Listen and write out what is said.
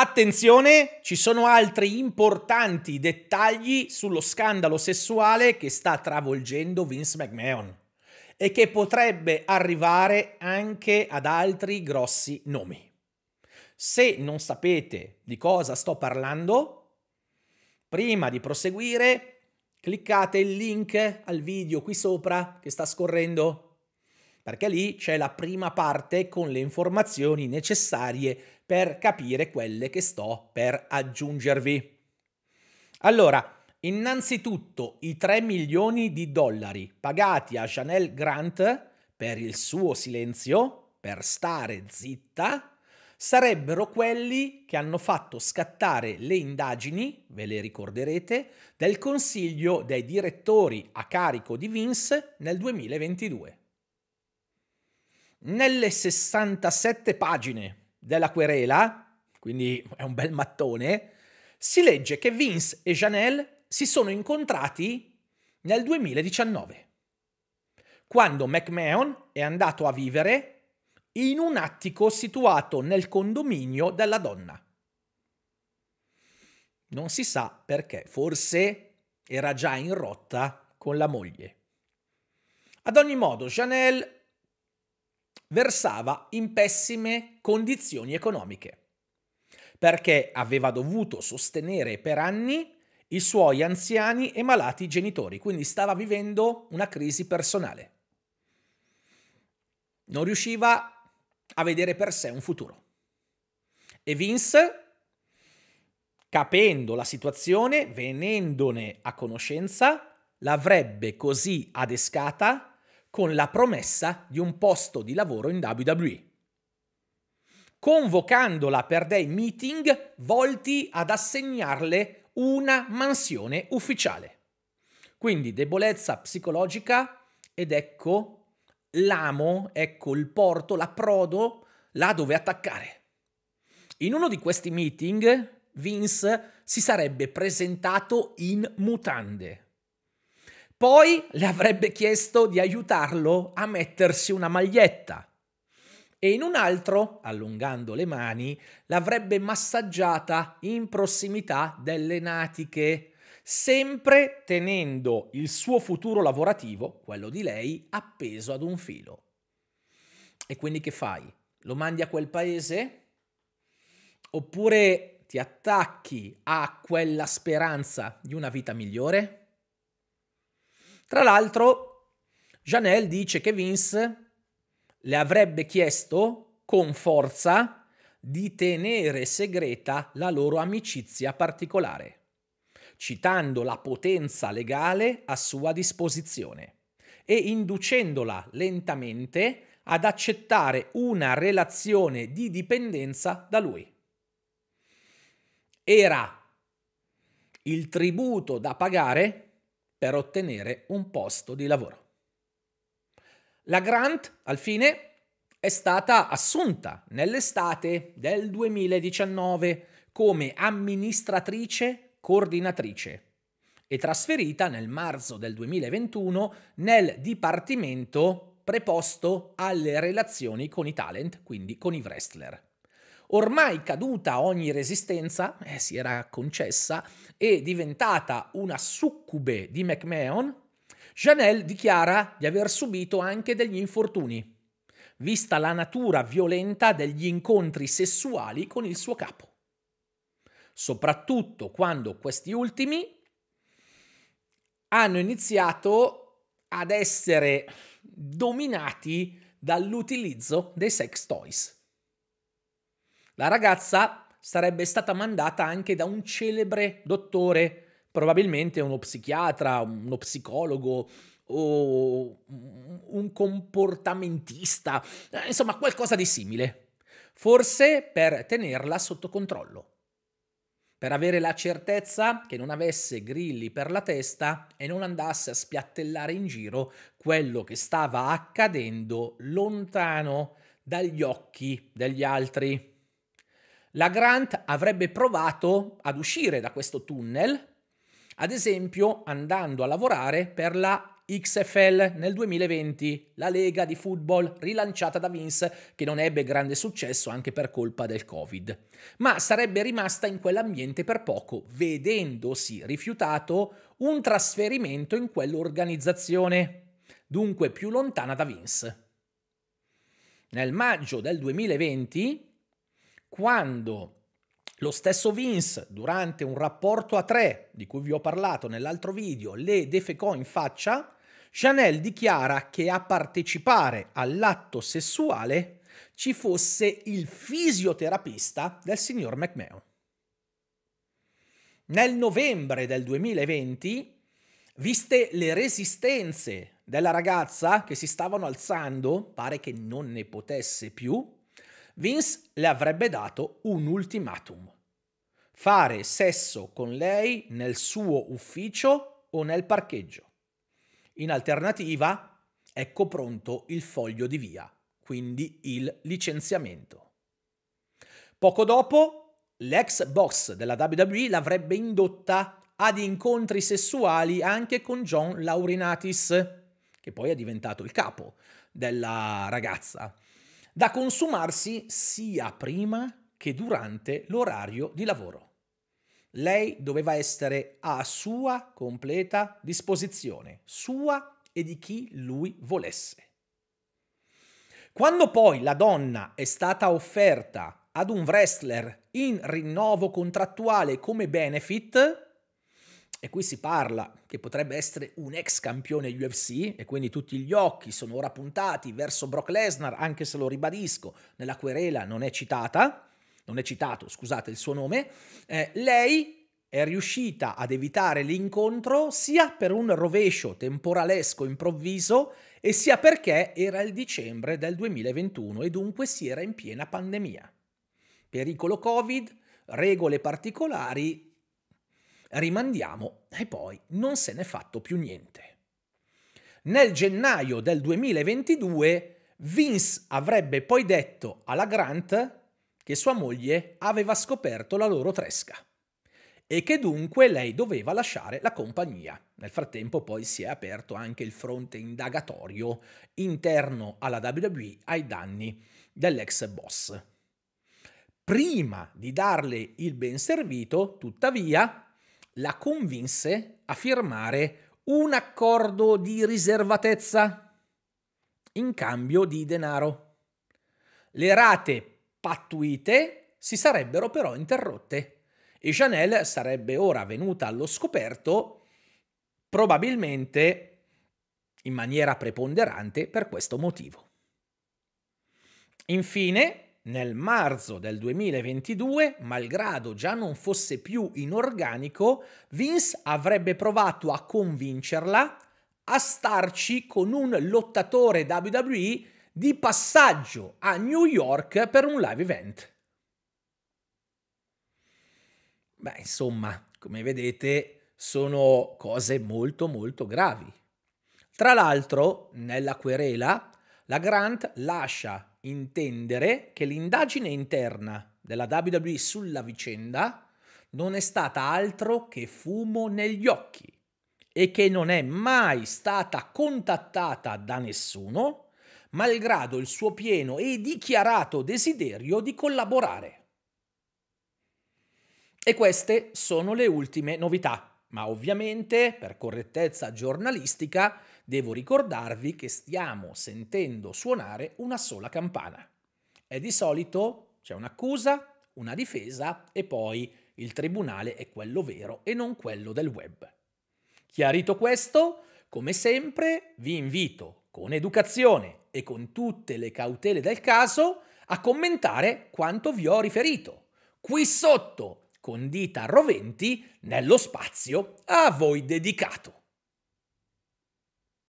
Attenzione, ci sono altri importanti dettagli sullo scandalo sessuale che sta travolgendo Vince McMahon e che potrebbe arrivare anche ad altri grossi nomi. Se non sapete di cosa sto parlando, prima di proseguire, cliccate il link al video qui sopra che sta scorrendo perché lì c'è la prima parte con le informazioni necessarie per capire quelle che sto per aggiungervi. Allora, innanzitutto i 3 milioni di dollari pagati a Chanel Grant per il suo silenzio, per stare zitta, sarebbero quelli che hanno fatto scattare le indagini, ve le ricorderete, del Consiglio dei direttori a carico di Vince nel 2022. Nelle 67 pagine della querela, quindi è un bel mattone, si legge che Vince e Janelle si sono incontrati nel 2019, quando McMahon è andato a vivere in un attico situato nel condominio della donna. Non si sa perché, forse era già in rotta con la moglie. Ad ogni modo, Janelle versava in pessime condizioni economiche, perché aveva dovuto sostenere per anni i suoi anziani e malati genitori, quindi stava vivendo una crisi personale. Non riusciva a vedere per sé un futuro. E Vince, capendo la situazione, venendone a conoscenza, l'avrebbe così adescata con la promessa di un posto di lavoro in WWE, convocandola per dei meeting volti ad assegnarle una mansione ufficiale. Quindi debolezza psicologica ed ecco l'amo, ecco il porto, l'approdo, là dove attaccare. In uno di questi meeting Vince si sarebbe presentato in mutande poi le avrebbe chiesto di aiutarlo a mettersi una maglietta. E in un altro, allungando le mani, l'avrebbe massaggiata in prossimità delle natiche, sempre tenendo il suo futuro lavorativo, quello di lei, appeso ad un filo. E quindi che fai? Lo mandi a quel paese? Oppure ti attacchi a quella speranza di una vita migliore? Tra l'altro, Janelle dice che Vince le avrebbe chiesto con forza di tenere segreta la loro amicizia particolare, citando la potenza legale a sua disposizione e inducendola lentamente ad accettare una relazione di dipendenza da lui. Era il tributo da pagare per ottenere un posto di lavoro. La grant, al fine, è stata assunta nell'estate del 2019 come amministratrice coordinatrice e trasferita nel marzo del 2021 nel dipartimento preposto alle relazioni con i talent, quindi con i wrestler. Ormai caduta ogni resistenza, eh, si era concessa, e diventata una succube di McMahon, Janelle dichiara di aver subito anche degli infortuni, vista la natura violenta degli incontri sessuali con il suo capo. Soprattutto quando questi ultimi hanno iniziato ad essere dominati dall'utilizzo dei sex toys. La ragazza sarebbe stata mandata anche da un celebre dottore, probabilmente uno psichiatra, uno psicologo o un comportamentista, eh, insomma qualcosa di simile, forse per tenerla sotto controllo per avere la certezza che non avesse grilli per la testa e non andasse a spiattellare in giro quello che stava accadendo lontano dagli occhi degli altri. La Grant avrebbe provato ad uscire da questo tunnel, ad esempio andando a lavorare per la XFL nel 2020, la lega di football rilanciata da Vince che non ebbe grande successo anche per colpa del Covid, ma sarebbe rimasta in quell'ambiente per poco, vedendosi rifiutato un trasferimento in quell'organizzazione, dunque più lontana da Vince. Nel maggio del 2020, quando lo stesso Vince, durante un rapporto a tre, di cui vi ho parlato nell'altro video, le defecò in faccia, Chanel dichiara che a partecipare all'atto sessuale ci fosse il fisioterapista del signor McMahon. Nel novembre del 2020, viste le resistenze della ragazza che si stavano alzando, pare che non ne potesse più, Vince le avrebbe dato un ultimatum. Fare sesso con lei nel suo ufficio o nel parcheggio. In alternativa, ecco pronto il foglio di via, quindi il licenziamento. Poco dopo, l'ex boss della WWE l'avrebbe indotta ad incontri sessuali anche con John Laurinatis, che poi è diventato il capo della ragazza da consumarsi sia prima che durante l'orario di lavoro. Lei doveva essere a sua completa disposizione, sua e di chi lui volesse. Quando poi la donna è stata offerta ad un wrestler in rinnovo contrattuale come benefit, e qui si parla che potrebbe essere un ex campione UFC e quindi tutti gli occhi sono ora puntati verso Brock Lesnar, anche se lo ribadisco, nella querela non è citata, non è citato, scusate il suo nome, eh, lei è riuscita ad evitare l'incontro sia per un rovescio temporalesco improvviso e sia perché era il dicembre del 2021 e dunque si era in piena pandemia. Pericolo Covid, regole particolari rimandiamo e poi non se n'è fatto più niente. Nel gennaio del 2022 Vince avrebbe poi detto alla Grant che sua moglie aveva scoperto la loro tresca e che dunque lei doveva lasciare la compagnia. Nel frattempo poi si è aperto anche il fronte indagatorio interno alla WWE ai danni dell'ex boss. Prima di darle il ben servito, tuttavia, la convinse a firmare un accordo di riservatezza in cambio di denaro. Le rate pattuite si sarebbero però interrotte e Chanel sarebbe ora venuta allo scoperto probabilmente in maniera preponderante per questo motivo. Infine, nel marzo del 2022, malgrado già non fosse più in organico, Vince avrebbe provato a convincerla a starci con un lottatore WWE di passaggio a New York per un live event. Beh, insomma, come vedete, sono cose molto molto gravi. Tra l'altro, nella querela, la Grant lascia intendere che l'indagine interna della WWE sulla vicenda non è stata altro che fumo negli occhi e che non è mai stata contattata da nessuno, malgrado il suo pieno e dichiarato desiderio di collaborare. E queste sono le ultime novità, ma ovviamente per correttezza giornalistica devo ricordarvi che stiamo sentendo suonare una sola campana. E di solito c'è un'accusa, una difesa e poi il tribunale è quello vero e non quello del web. Chiarito questo, come sempre vi invito con educazione e con tutte le cautele del caso a commentare quanto vi ho riferito. Qui sotto, con dita roventi, nello spazio a voi dedicato.